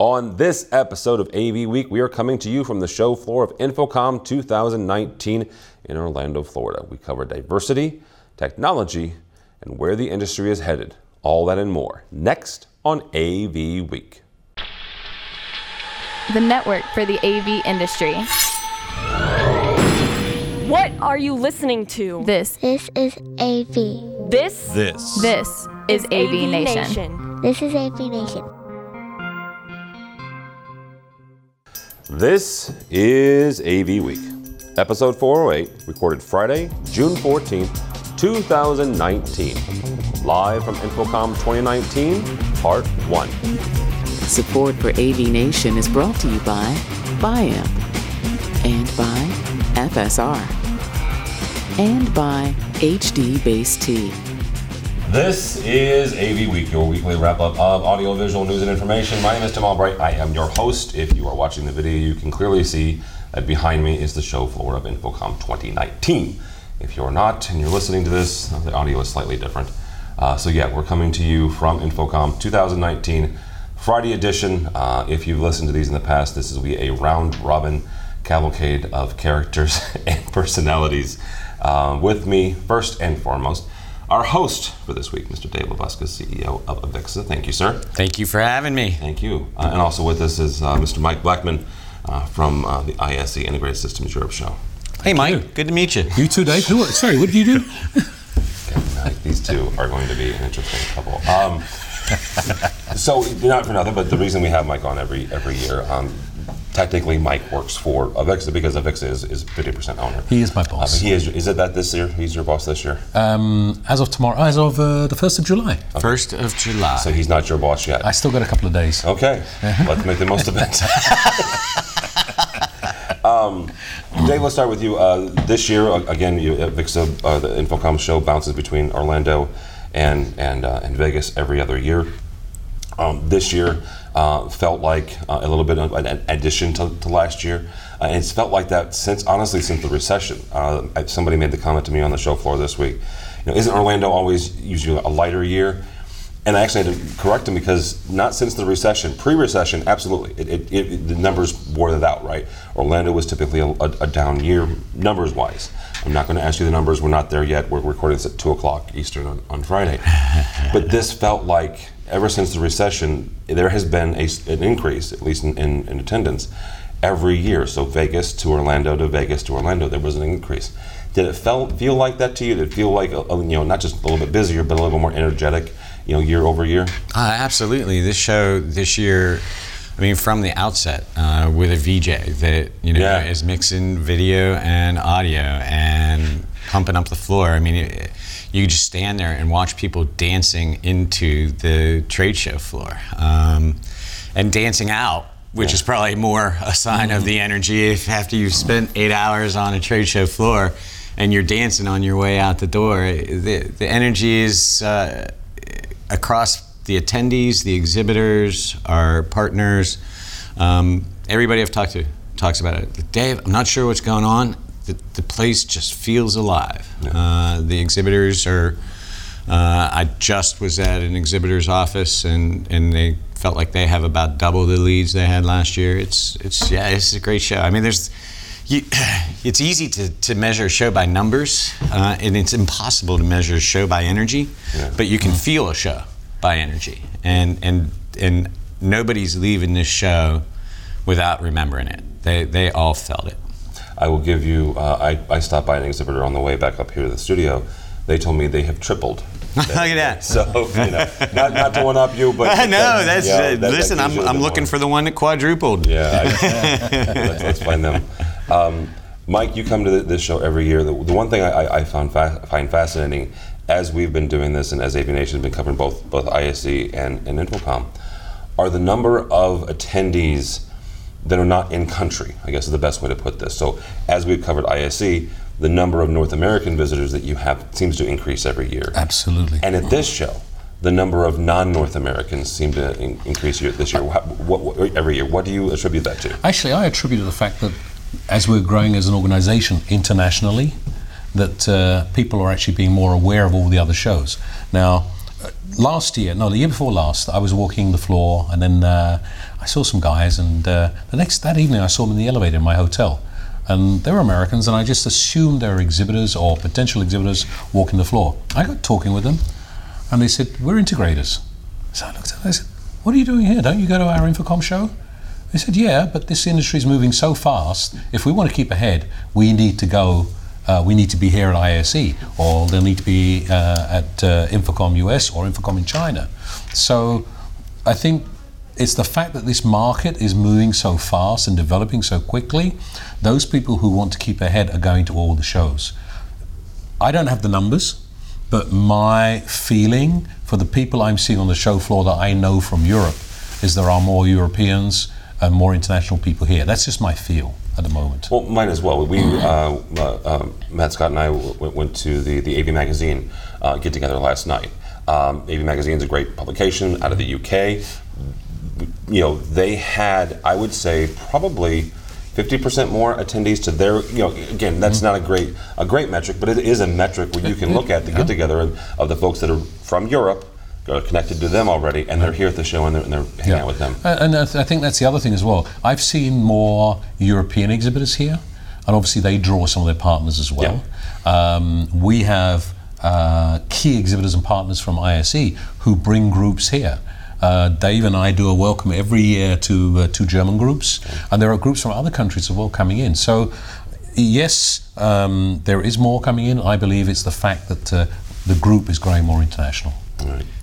On this episode of AV Week, we are coming to you from the show floor of InfoComm 2019 in Orlando, Florida. We cover diversity, technology, and where the industry is headed. All that and more. Next on AV Week. the network for the AV industry. What are you listening to? This, This is AV. This This. this is AV, Nation. This is AV Nation. This is AV Week, episode 408, recorded Friday, June 14th, 2019. Live from InfoComm 2019, Part 1. Support for AV Nation is brought to you by BIAMP and by FSR and by HDBaseT. This is AV Week, your weekly wrap up of audio, visual news, and information. My name is Tim Albright. I am your host. If you are watching the video, you can clearly see that behind me is the show floor of InfoComm 2019. If you're not and you're listening to this, the audio is slightly different. Uh, so, yeah, we're coming to you from InfoComm 2019, Friday edition. Uh, if you've listened to these in the past, this is be a round robin cavalcade of characters and personalities. Uh, with me, first and foremost, our host for this week, Mr. Dave Labuskes, CEO of Avixa. Thank you, sir. Thank you for having me. Thank you. Uh, and also with us is uh, Mr. Mike Blackman uh, from uh, the ISE Integrated Systems Europe show. Hey, Mike. Good to meet you. You too, Dave. Who, sorry, what did you do? Okay, these two are going to be an interesting couple. Um, so, not for nothing, but the reason we have Mike on every every year, um, technically, Mike works for Avixa because Avixa is, is 50% owner. He is my Uh, but boss. he is. Is it that this year? He's your boss this year. Um, as of tomorrow, as of uh, the 1st of July. First of July. So he's not your boss yet. I still got a couple of days. Okay, let's make the most of it. um, Dave, let's start with you. Uh, this year, uh, again, you, uh, Vixa, uh, the InfoComm show bounces between Orlando and and uh, and Vegas every other year. Um, this year uh, felt like uh, a little bit of an addition to, to last year. Uh, and it's felt like that since, honestly, since the recession. Uh, somebody made the comment to me on the show floor this week. You know, isn't Orlando always usually a lighter year? And I actually had to correct him because not since the recession, pre-recession, absolutely, it, it, it, the numbers bore that out, right? Orlando was typically a, a, a down year numbers-wise. I'm not going to ask you the numbers. We're not there yet. We're recording this at two o'clock Eastern on, on Friday. but this felt like ever since the recession, there has been a, an increase, at least in, in, in attendance, every year. So Vegas to Orlando to Vegas to Orlando, there was an increase. Did it felt feel like that to you? Did it feel like uh, you know not just a little bit busier, but a little more energetic, you know, year over year? Uh, absolutely. This show this year, I mean, from the outset, uh, with a VJ that you know Yeah. is mixing video and audio and pumping up the floor. I mean, it, you just stand there and watch people dancing into the trade show floor um, and dancing out. Which is probably more a sign of the energy if after you've spent eight hours on a trade show floor and you're dancing on your way out the door. The, the energy is uh, across the attendees, the exhibitors, our partners, um, everybody I've talked to talks about it. Dave, I'm not sure what's going on. The, the place just feels alive. Uh, the exhibitors are. Uh, I just was at an exhibitor's office, and, and they felt like they have about double the leads they had last year. It's it's yeah, it's a great show. I mean, there's you, it's easy to, to measure a show by numbers, uh, and it's impossible to measure a show by energy. But you can feel a show by energy, and and and nobody's leaving this show without remembering it. They they all felt it. I will give you. Uh, I, I stopped by an exhibitor on the way back up here to the studio. They told me they have tripled. Look at that. So you know, not, not to one up you, but I know. That's uh, that- that listen. gives I'm, I'm looking more. for the one that quadrupled. Yeah, I, let's, let's find them. Um, Mike, you come to th- this show every year. The, the one thing I, I- I found fa- find fascinating, as we've been doing this, and as AV Nation has been covering both both ISE and, and InfoComm, are the number of attendees that are not in country. I guess is the best way to put this. So, as we've covered ISE, the number of North American visitors that you have seems to increase every year. Absolutely. And at this show, the number of non-North Americans seem to in- increase year, this year. What, what, every year. What do you attribute that to? Actually, I attribute it to the fact that as we're growing as an organization internationally, that uh, people are actually being more aware of all the other shows. Now, last year, no, the year before last, I was walking the floor, and then uh, I saw some guys, and uh, the next that evening, I saw them in the elevator in my hotel, and they were Americans, and I just assumed they were exhibitors or potential exhibitors walking the floor. I got talking with them, and they said, "We're integrators." So I looked at them, I said, "What are you doing here? Don't you go to our InfoComm show?" They said, "Yeah, but this industry is moving so fast. If we want to keep ahead, we need to go." Uh, we need to be here at ISE, or they'll need to be uh, at uh, InfoComm US or InfoComm in China. So I think it's the fact that this market is moving so fast and developing so quickly. Those people who want to keep ahead are going to all the shows. I don't have the numbers, but my feeling for the people I'm seeing on the show floor that I know from Europe is there are more Europeans and more international people here. That's just my feel at the moment. Well, mine as well. We, uh, uh, uh, Matt Scott and I w- went to the, the AV Magazine uh, get together last night. Um, AV Magazine is a great publication out of the UK. You know, they had, I would say, probably 50% more attendees to their, you know, again, that's not a great a great metric, but it is a metric where you can look at the get together of the folks that are from Europe, connected to them already, and they're here at the show and they're, and they're hanging out with them. Uh, And I th- I think that's the other thing as well. I've seen more European exhibitors here, and obviously they draw some of their partners as well. Um, we have uh, key exhibitors and partners from ISE who bring groups here. Uh, Dave and I do a welcome every year to uh, two German groups, and there are groups from other countries as well coming in. So, yes, um, there is more coming in. I believe it's the fact that uh, the group is growing more international.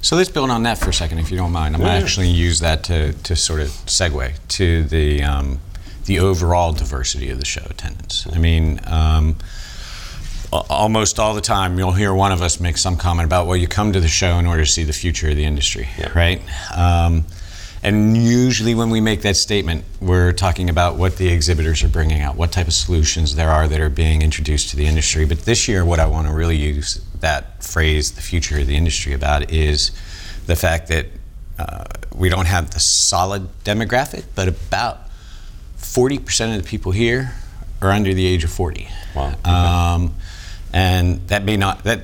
So let's build on that for a second, if you don't mind. I'm going to actually use that to, to sort of segue to the um, the overall diversity of the show attendance. I mean, um, almost all the time you'll hear one of us make some comment about, well, you come to the show in order to see the future of the industry, right? Um, and usually when we make that statement, we're talking about what the exhibitors are bringing out, what type of solutions there are that are being introduced to the industry. But this year, what I want to really use that phrase, the future of the industry, about is the fact that uh, we don't have the solid demographic, but about 40% of the people here are under the age of 40. Wow. Um, and that may not that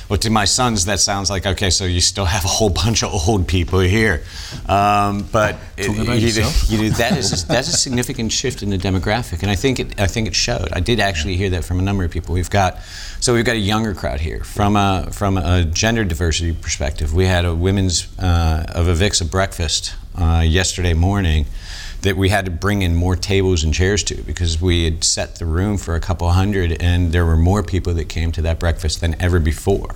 well to my sons that sounds like okay so you still have a whole bunch of old people here. Um, but it- you, you, that is that's a significant shift in the demographic. And I think it I think it showed. I did actually hear that from a number of people. We've got so we've got a younger crowd here. From a from a gender diversity perspective we had a women's uh, of a Vixa breakfast uh, yesterday morning that we had to bring in more tables and chairs to because we had set the room for a couple hundred and there were more people that came to that breakfast than ever before.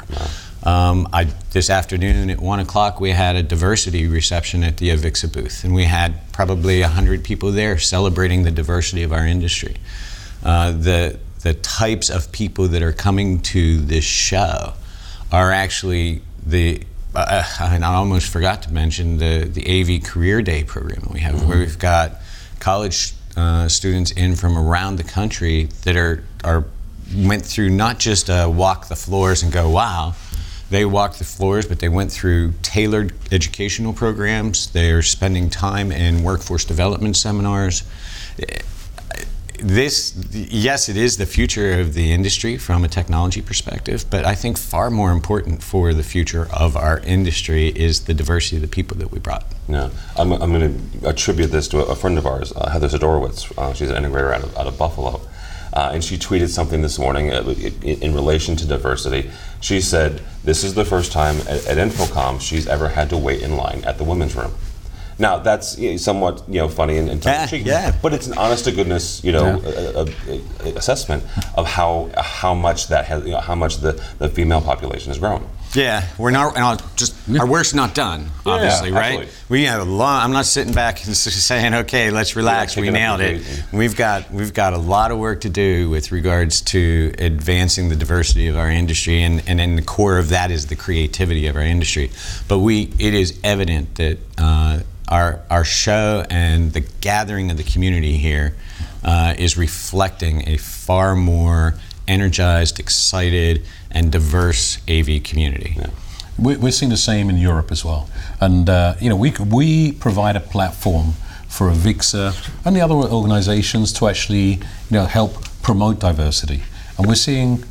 Um, I, this afternoon at one o'clock, we had a diversity reception at the Avixa booth, and we had probably hundred people there celebrating the diversity of our industry. Uh, the the types of people that are coming to this show are actually the uh, and I almost forgot to mention the, the AV Career Day program that we have, where we've got college uh, students in from around the country that are, are went through not just uh, walk the floors and go, wow. They walked the floors, but they went through tailored educational programs. They're spending time in workforce development seminars this yes it is the future of the industry from a technology perspective but i think far more important for the future of our industry is the diversity of the people that we brought Yeah, I'm, I'm going to attribute this to a, friend of ours, uh, Heather Sidorowitz. Uh, she's an integrator out of, out of Buffalo. Uh, and she tweeted something this morning uh, in, in relation to diversity. She said, This is the first time at, at InfoComm she's ever had to wait in line at the women's room. Now, that's you know, somewhat you know, funny and, and Yeah, yeah. but it's an honest to goodness you know, a, a, a assessment of how, how much that has, you know, how much the, the female population has grown. yeah we're not and I'll just our work's not done obviously Yeah, right absolutely. we have a lot i'm not sitting back and saying okay let's relax We nailed it. We've got we've got a lot of work to do with regards to advancing the diversity of our industry and and in the core of that is the creativity of our industry but we it is evident that uh, our our show and the gathering of the community here uh, is reflecting a far more energized excited and diverse AV community We- We're seeing the same in Europe as well. And, uh, you know, we, we provide a platform for Avixa and the other organizations to actually, you know, help promote diversity. And we're seeing,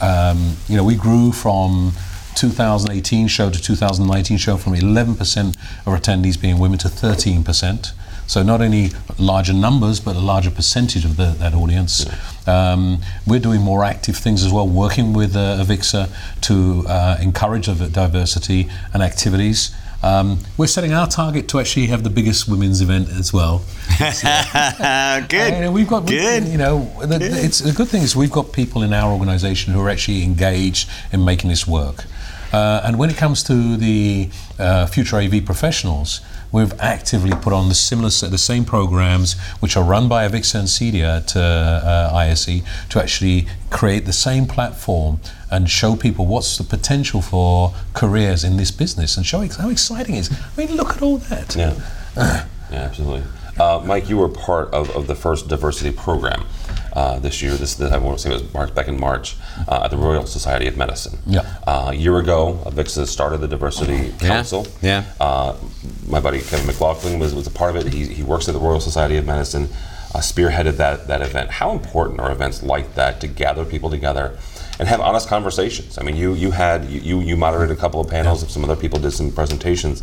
um, you know, we grew from 2018 show to 2019 show from 11% of attendees being women to 13%. So not only larger numbers, but a larger percentage of the, that audience. Um, we're doing more active things as well, working with uh, Avixa to uh, encourage diversity and activities. Um, we're setting our target to actually have the biggest women's event as well. good. And we've got, we- Good. you know, the, the- it's the good thing is we've got people in our organisation who are actually engaged in making this work. Uh, and when it comes to the uh, future AV professionals, we've actively put on the similar, the same programs which are run by Avixa and Cedia at uh, uh, ISE to actually create the same platform and show people what's the potential for careers in this business and show how exciting it is. I mean, look at all that. Yeah, yeah, absolutely. Uh, Mike, you were part of, of the first diversity program uh, this year. This, I want to say it was March, back in March uh, at the Royal Society of Medicine. Yeah. Uh, a year ago, Avixa started the Diversity Yeah, Council. yeah. Uh, my buddy Kevin McLaughlin was, was a part of it. He, he works at the Royal Society of Medicine, uh, spearheaded that, that event. How important are events like that to gather people together and have honest conversations? I mean, you, you had you, you moderated a couple of panels, some other people did some presentations.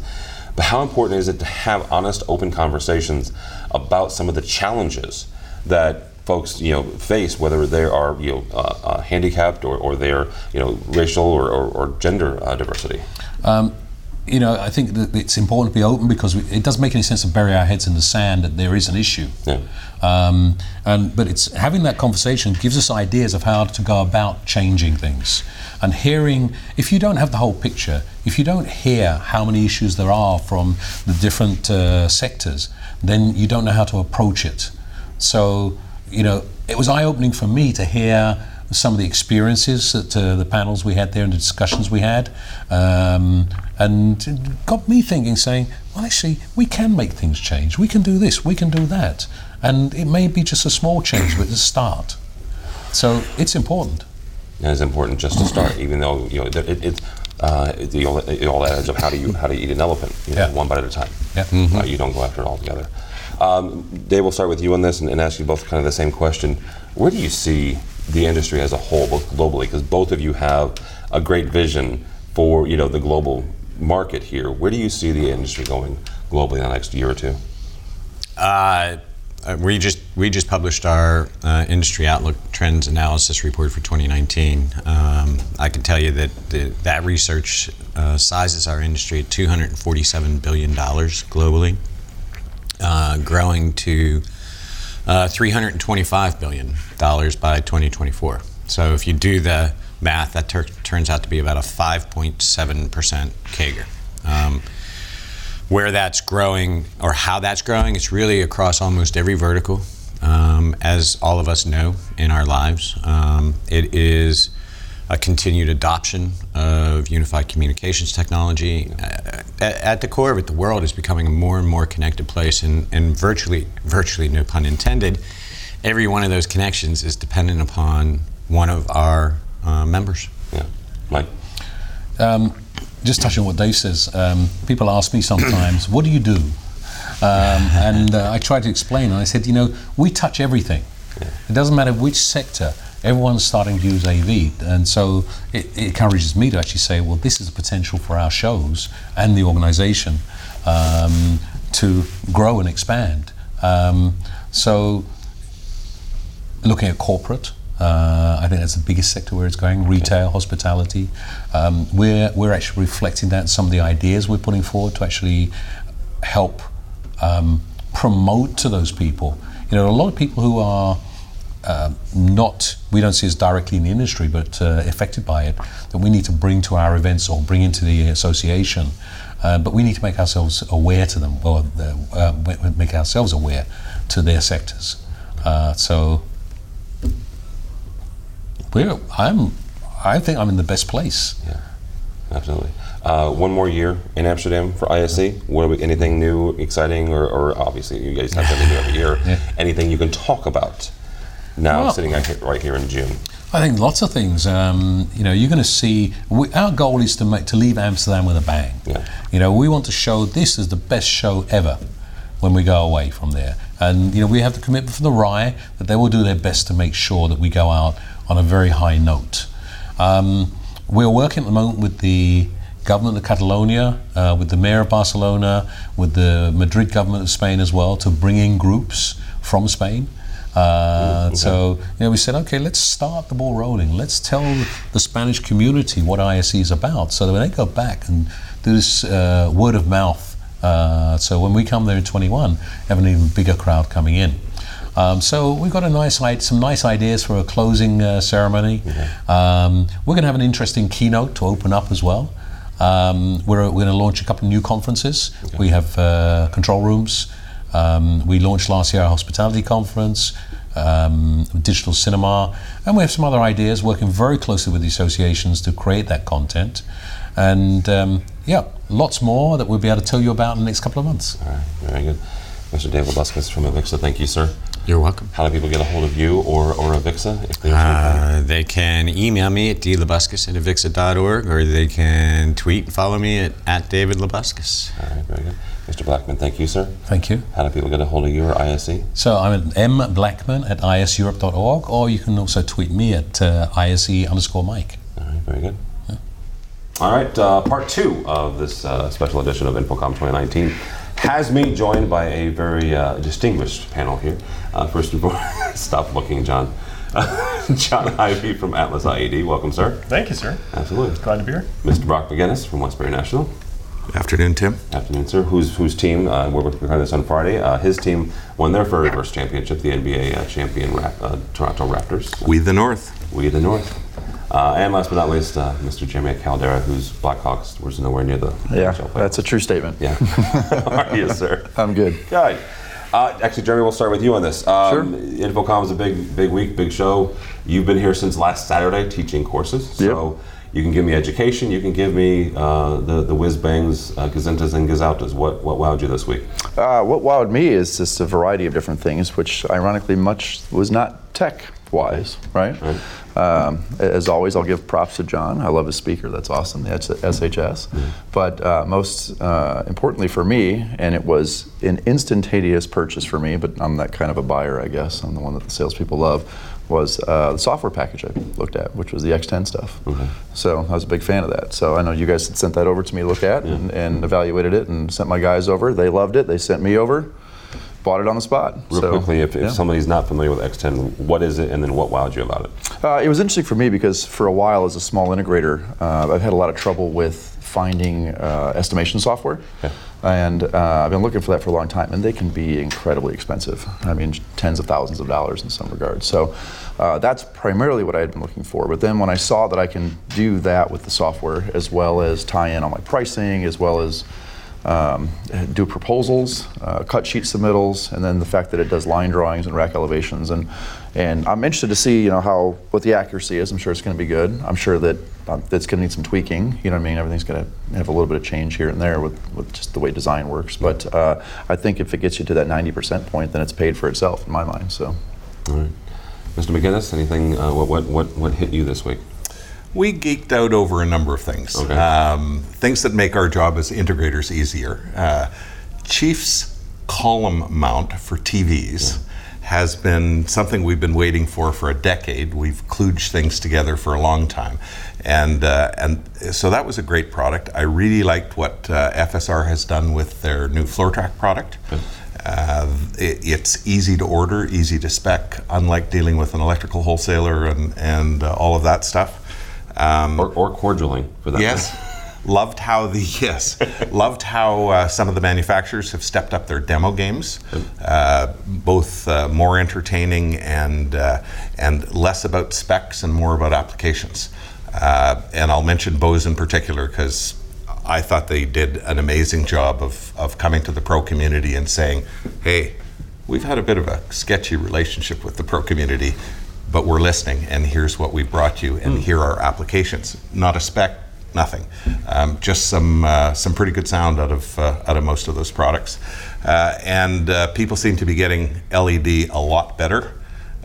But how important is it to have honest, open conversations about some of the challenges that folks you know face, whether they are you know uh, uh, handicapped or, or they're you know racial or, or, or gender uh, diversity? Um, you know, I think that it's important to be open because we, it doesn't make any sense to bury our heads in the sand that there is an issue. Yeah. Um, and but it's having that conversation gives us ideas of how to go about changing things. And hearing, if you don't have the whole picture, if you don't hear how many issues there are from the different uh, sectors, then you don't know how to approach it. So, you know, it was eye-opening for me to hear some of the experiences at uh, the panels we had there and the discussions we had, um, and it got me thinking, saying, well, actually, we can make things change. We can do this. We can do that, and it may be just a small change, but it's a start. So it's important. And it's important just to start, even though you know it, it, it's uh, the old, the old adage of how do you how do you eat an elephant, you know, Yeah. one bite at a time. Yeah. Uh, you don't go after it all together. Um, Dave, we'll start with you on this and, and ask you both kind of the same question. Where do you see the industry as a whole, both globally, because both of you have a great vision for you know the global market here. Where do you see the industry going globally in the next year or two? Uh, we just we just published our uh, industry outlook trends analysis report for 2019. Um, I can tell you that the, that research uh, sizes our industry at 247 billion dollars globally, uh, growing to uh, 325 billion dollars by 2024. So if you do the math, that tur- turns out to be about a 5.7 percent CAGR. Um, where that's growing or how that's growing, it's really across almost every vertical, um, as all of us know in our lives. Um, it is a continued adoption of unified communications technology. Uh, at, at the core of it, the world is becoming a more and more connected place, and, and virtually, virtually, no pun intended, every one of those connections is dependent upon one of our uh, members. Yeah, Mike. Um, just touching on what Dave says, um, people ask me sometimes, what do you do? Um, and uh, I try to explain, and I said, you know, we touch everything. It doesn't matter which sector, everyone's starting to use AV. And so it, it encourages me to actually say, well, this is the potential for our shows and the organization um, to grow and expand. Um, so looking at corporate, uh, I think that's the biggest sector where it's going. Retail, hospitality. Um, we're we're actually reflecting that in some of the ideas we're putting forward to actually help um, promote to those people. You know, a lot of people who are uh, not we don't see as directly in the industry, but uh, affected by it, that we need to bring to our events or bring into the association. Uh, but we need to make ourselves aware to them, or uh, make ourselves aware to their sectors. Uh, so we're, I'm, I think I'm in the best place. Yeah, absolutely. Uh, one more year in Amsterdam for ISE. What are we, anything new, exciting, or, or obviously you guys have something new every year? Yeah. Anything you can talk about now, Well- sitting right here- right here in June? I think lots of things. Um, you know, you're going to see. We, our goal is to make to leave Amsterdam with a bang. Yeah. You know, we want to show this is the best show ever when we go away from there. And you know, we have the commitment from the RAI that they will do their best to make sure that we go out on a very high note. Um, we're working at the moment with the government of Catalonia, uh, with the mayor of Barcelona, with the Madrid government of Spain as well, to bring in groups from Spain. Uh, So you know, we said, okay, let's start the ball rolling. Let's tell the Spanish community what ISE is about, so that when they go back and do this uh, word of mouth. Uh, so when we come there in 21, have an even bigger crowd coming in. Um, so we've got a nice, some nice ideas for a closing uh, ceremony. Um, we're going to have an interesting keynote to open up as well. Um, we're, we're going to launch a couple of new conferences. We have uh, control rooms. Um, we launched last year our hospitality conference, um, digital cinema, and we have some other ideas working very closely with the associations to create that content. And um, yeah, lots more that we'll be able to tell you about in the next couple of months. All right, very good. Mr. David Labuskes from Avixa, thank you, sir. You're welcome. How do people get a hold of you or, or Avixa if they uh, they can email me at dlabuskes at avixa.org or they can tweet and follow me at, at David Labuskes. All right, very good. Mr. Blackman, thank you, sir. Thank you. How do people get a hold of you or ISE? So I'm at mblackman at iseurope.org, or you can also tweet me at uh, ise underscore Mike. All right, very good. All right, uh, part two of this uh, special edition of InfoComm 2019 has me joined by a very uh, distinguished panel here. Uh, first and foremost, stop looking, John. John Ivy from Atlas IED. Welcome, sir. Thank you, sir. Absolutely. Glad to be here. Mr. Brock McGinnis from Westbury National. Afternoon, Tim. Afternoon, sir. Whose whose team? Uh, we're recording this on Friday. Uh, his team won their very first championship, the NBA uh, champion Rap- uh, Toronto Raptors. We the North. We the North. Uh, and last but not least, uh, Mr. Jeremy Caldera, whose Blackhawks was nowhere near the Yeah, that's a true statement. Yeah. How are you, sir? I'm good. Good. Uh, actually, Jeremy, we'll start with you on this. Um, Sure. InfoComm is a big, big week, big show. You've been here since last Saturday teaching courses. So you can give me education. You can give me uh, the the whiz bangs, uh, gazintas and gazautas. What what wowed you this week? Uh, what wowed me is just a variety of different things, which ironically much was not tech wise, right? right? Um, as always, I'll give props to John. I love his speaker. That's awesome, the SHS. But uh, most uh, importantly for me, and it was an instantaneous purchase for me, but I'm that kind of a buyer, I guess. I'm the one that the salespeople love. Was uh, the software package I looked at, which was the X10 stuff. So I was a big fan of that. So I know you guys had sent that over to me to look at and, and evaluated it and sent my guys over. They loved it. They sent me over, bought it on the spot. Real so, quickly, if, if yeah. somebody's not familiar with X10, what is it, and then what wowed you about it? Uh, it was interesting for me because for a while, as a small integrator, uh, I've had a lot of trouble with finding uh, estimation software. And uh, I've been looking for that for a long time, and they can be incredibly expensive. I mean, tens of thousands of dollars in some regards. So uh, that's primarily what I had been looking for. But then when I saw that I can do that with the software, as well as tie in all my pricing, as well as um, do proposals, uh, cut sheet submittals, and then the fact that it does line drawings and rack elevations. And, and I'm interested to see, you know, how what the accuracy is. I'm sure it's going to be good. I'm sure that um, it's going to need some tweaking. You know what I mean? Everything's going to have a little bit of change here and there with, with just the way design works. But uh, I think if it gets you to that 90% point, then it's paid for itself in my mind. So. All right. Mr. McGinnis, anything, uh, what, what, what, what hit you this week? We geeked out over a number of things. Okay. Um, things that make our job as integrators easier. Uh, Chief's column mount for TVs has been something we've been waiting for for a decade. We've kludged things together for a long time. And, uh, and so that was a great product. I really liked what uh, FSR has done with their new FloorTrack product. Uh, it, it's easy to order, easy to spec, unlike dealing with an electrical wholesaler and, and uh, all of that stuff. Um, Or, or cordialing, for that yes, loved how the yes, loved how uh, some of the manufacturers have stepped up their demo games, uh, both uh, more entertaining and uh, and less about specs and more about applications. Uh, and I'll mention Bose in particular because I thought they did an amazing job of, of coming to the pro community and saying, hey, we've had a bit of a sketchy relationship with the pro community, but we're listening, and here's what we brought you, and here are applications. Not a spec, nothing. Um, just some uh, some pretty good sound out of uh, out of most of those products, uh, and uh, people seem to be getting LED a lot better.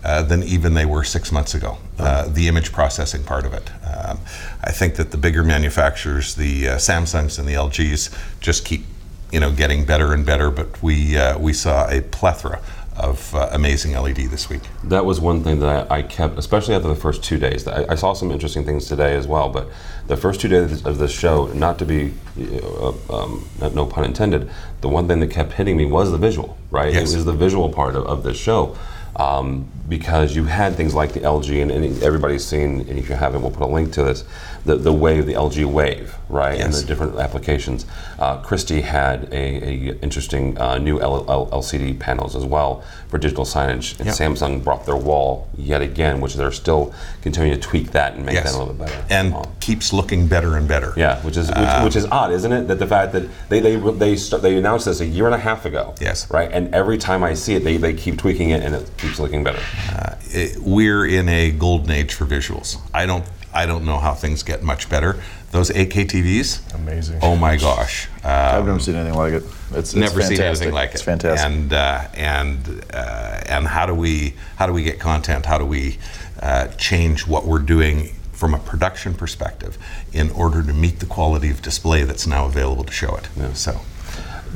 Uh, than even they were six months ago. Uh, the image processing part of it. Um, I think that the bigger manufacturers, the uh, Samsungs and the LGs, just keep, you know, getting better and better. But we uh, we saw a plethora of uh, amazing LED this week. That was one thing that I, I kept, especially after the first two days. I, I, saw some interesting things today as well, but the first two days of the show, not to be, uh, um, no pun intended, the one thing that kept hitting me was the visual, right? Yes. It was the visual part of, of this show. Um, because you had things like the LG, and, and, everybody's seen, and if you haven't, we'll put a link to this, the, the Wave, the LG Wave, right, yes. and the different applications. Uh, Christie had a, a interesting uh, new L- L- LCD panels as well for digital signage, and yep. Samsung brought their wall yet again, which they're still continuing to tweak that and make yes. that a little bit better. And um, keeps looking better and better. Yeah, which is which, uh, which, is odd, isn't it? That the fact that they they they, start, they announced this a year and a half ago. Yes. Right, and every time I see it, they, they keep tweaking it, and it keeps looking better. Uh, it, we're in a golden age for visuals. I don't I don't know how things get much better. Those 8K TVs, amazing. Oh my gosh, um, I've never seen anything like it. It's, never it's seen anything like it. It's fantastic. And uh, and uh, and how do we how do we get content? How do we uh, change what we're doing from a production perspective in order to meet the quality of display that's now available to show it? Yeah. So.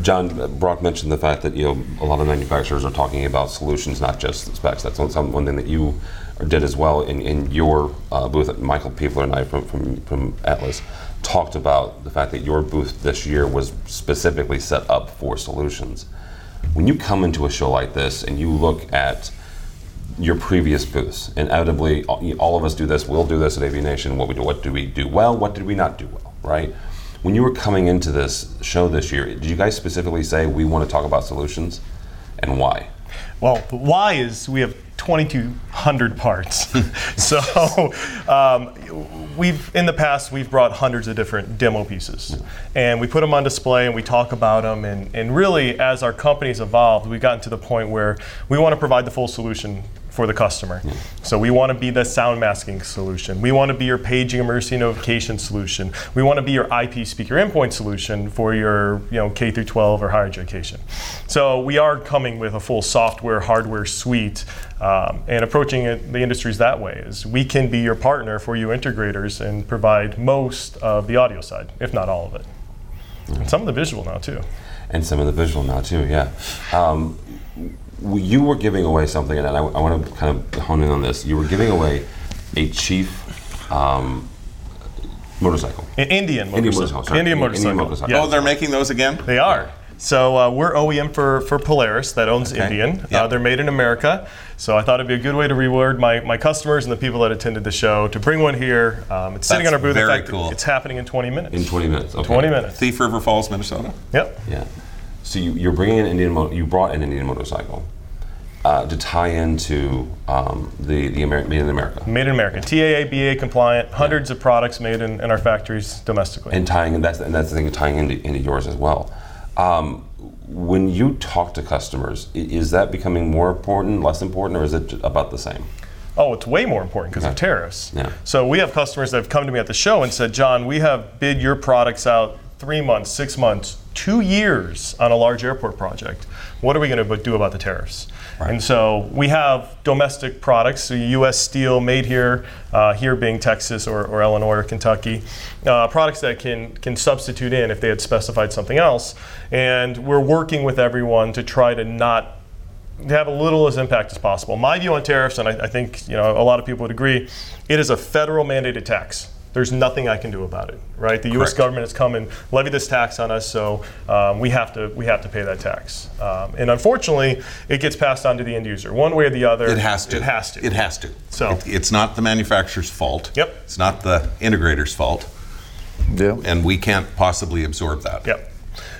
John Brock mentioned the fact that you know a lot of manufacturers are talking about solutions, not just specs. That's one, one thing that you did as well in, in your uh, booth. Michael Piefler and I from, from, from Atlas talked about the fact that your booth this year was specifically set up for solutions. When you come into a show like this and you look at your previous booths, inevitably all of us do this. We'll do this at AV Nation. What we do, what do we do well? What did we not do well? Right? When you were coming into this show this year, did you guys specifically say we want to talk about solutions, and why? Well, why is we have 2,200 parts. so um, we've in the past we've brought hundreds of different demo pieces, and we put them on display and we talk about them. And, and really, as our company's evolved, we've gotten to the point where we want to provide the full solution for the customer. Yeah. So we want to be the sound masking solution. We want to be your paging emergency notification solution. We want to be your IP speaker endpoint solution for your you know K through 12 or higher education. So we are coming with a full software hardware suite um, and approaching it, the industries that way is we can be your partner for you integrators and provide most of the audio side, if not all of it. Mm-hmm. And some of the visual now too. And some of the visual now too, yeah. Um, you were giving away something, and I, I, want to kind of hone in on this. You were giving away a chief um, motorcycle. An Indian motorcycle. Indian motorcycle. Sorry. Indian motorcycle. Indian motorcycle. Oh, they're making those again? They are. So uh, we're OEM for, for Polaris that owns Okay. Indian. Yep. Uh, they're made in America. So I thought it'd be a good way to reward my, my customers and the people that attended the show to bring one here. Um, it's sitting on our booth. In very fact, cool. It's happening in 20 minutes. In 20 minutes. Okay. 20 minutes. Thief River Falls, Minnesota. Yep. Yeah. So you, you're bringing an Indian. Mo- you brought an Indian motorcycle uh, to tie into um, the the Ameri- made in America. Made in America. TAA, BAA compliant. Hundreds of products made in, in our factories domestically. and tying and that's and that's the thing tying into, into yours as well. Um, when you talk to customers, is that becoming more important, less important, or is it about the same? Oh, it's way more important because of tariffs. Yeah. So we have customers that have come to me at the show and said, John, we have bid your products out three months, six months, two years on a large airport project. What are we going to do about the tariffs? And so we have domestic products, so U.S. steel made here, uh, here being Texas or, or Illinois or Kentucky, uh, products that can can substitute in if they had specified something else. And we're working with everyone to try to not to have a little as impact as possible. My view on tariffs, and I, I think you know a lot of people would agree, it is a federal mandated tax. There's nothing I can do about it, right? The U.S. Correct. government has come and levied this tax on us, so um, we have to we have to pay that tax. Um, and unfortunately, it gets passed on to the end user, one way or the other. It has to. It has to. It has to. So- It- it's not the manufacturer's fault. Yep. It's not the integrator's fault, Yeah. and we can't possibly absorb that. Yep.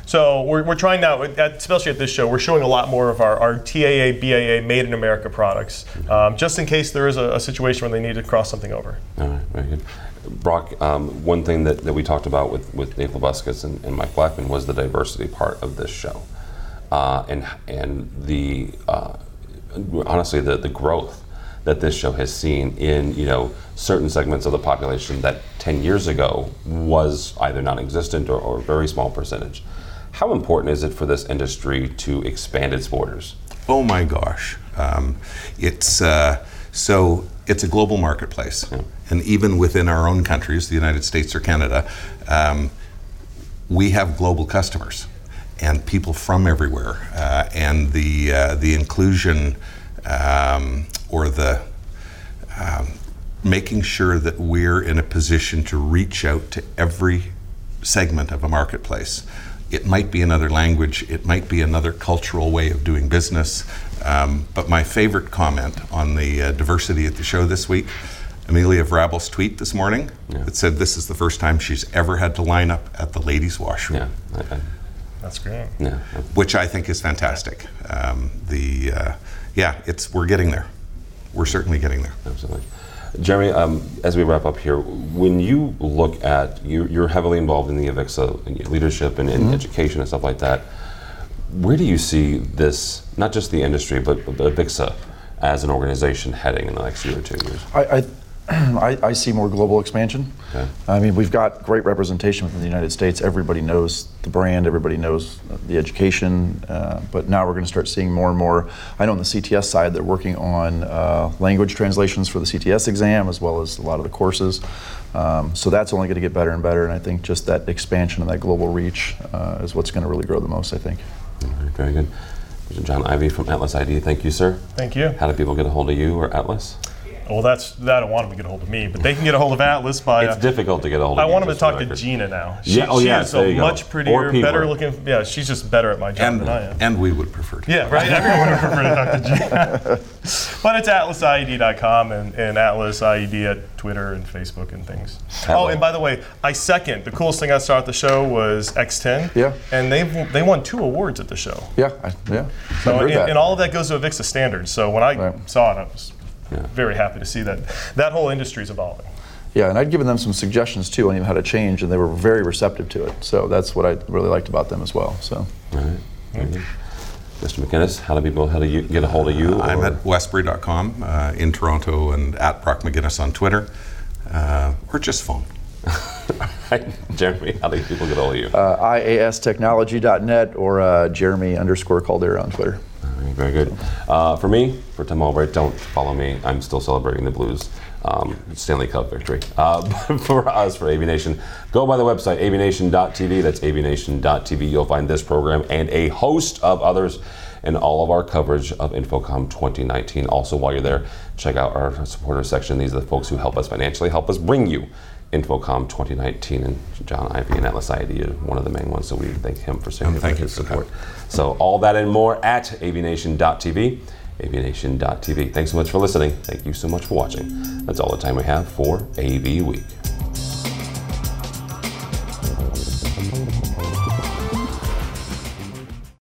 So we're, we're trying now, especially at this show, we're showing a lot more of our, our TAA, BAA, made in America products, um, just in case there is a, a situation where they need to cross something over. All right, very good. Brock, um, one thing that, that we talked about with, with Dave Labuskes and, and Mike Blackman was the diversity part of this show. Uh, and and the uh, honestly the, the growth that this show has seen in you know certain segments of the population that 10 years ago was either non-existent or, or a very small percentage. How important is it for this industry to expand its borders? Oh my gosh. Um, it's uh, so it's a global marketplace, and even within our own countries, the United States or Canada, um, we have global customers, and people from everywhere, uh, and the uh, the inclusion um, or the um, making sure that we're in a position to reach out to every segment of a marketplace. It might be another language, it might be another cultural way of doing business. Um, but my favorite comment on the uh, diversity at the show this week Amelia Vrabel's tweet this morning Yeah. that said this is the first time she's ever had to line up at the ladies' washroom Yeah, I, I, That's great. yeah. which I think is fantastic. Um, the uh, yeah, it's we're getting there. We're certainly getting there. Absolutely. Jeremy, um, as we wrap up here, when you look at, you, you're heavily involved in the AVIXA leadership and in education and stuff like that. Where do you see this, not just the industry, but, but AVIXA as an organization heading in the next year or two years? I, I, I, I see more global expansion. Okay. I mean, we've got great representation within the United States. Everybody knows the brand, everybody knows the education, uh, but now we're going to start seeing more and more. I know on the CTS side, they're working on uh, language translations for the CTS exam as well as a lot of the courses. Um, so that's only going to get better and better, and I think just that expansion and that global reach uh, is what's going to really grow the most, I think. All right, very good. John Ivy from Atlas IED, thank you, sir. Thank you. How do people get a hold of you or Atlas? Well, that's that. I don't want them to get a hold of me, but they can get a hold of Atlas by. It's uh, difficult to get a hold of I want them to talk the to. Gina now. She, Yeah, oh, she yes, is there a you much Or prettier, better looking. Yeah, she's just better at my job And than I am. and we would prefer to. Yeah, right. Everyone would prefer to talk to Gina. but it's atlasied.com and, and Atlas IED at Twitter and Facebook and things. Oh, and by the way, I second. The coolest thing I saw at the show was X10. Yeah. And they they won two awards at the show. Yeah, I, yeah. So, I've heard and, that. and all of that goes to Avixa standards. So when I Right. saw it, I was Yeah. very happy to see that that whole industry is evolving. Yeah, and I'd given them some suggestions too on even how to change, and they were very receptive to it. So that's what I really liked about them as well. So. All right. Very good. Mr. McInnes, how do people how do you get a hold of you? I'm at westbury.com uh, in Toronto and at Brock McGinnis on Twitter, uh, or just phone. Jeremy, how do people get a hold of you? uh, iastechnology.net or uh, Jeremy underscore Caldera on Twitter. Very good. Uh, for me, for Tim Albright, don't follow me. I'm still celebrating the Blues um, Stanley Cup victory. Uh, for us, for AVNation, go by the website, avnation.tv. That's avnation.tv. You'll find this program and a host of others and all of our coverage of InfoComm 2019. Also, while you're there, check out our supporter section. These are the folks who help us financially, help us bring you InfoComm 2019. And John Ivy and Atlas IED are one of the main ones, so we thank him for saying um, And thank his for that. support. So all that and more at avnation.tv, avnation.tv. Thanks so much for listening. Thank you so much for watching. That's all the time we have for AV Week.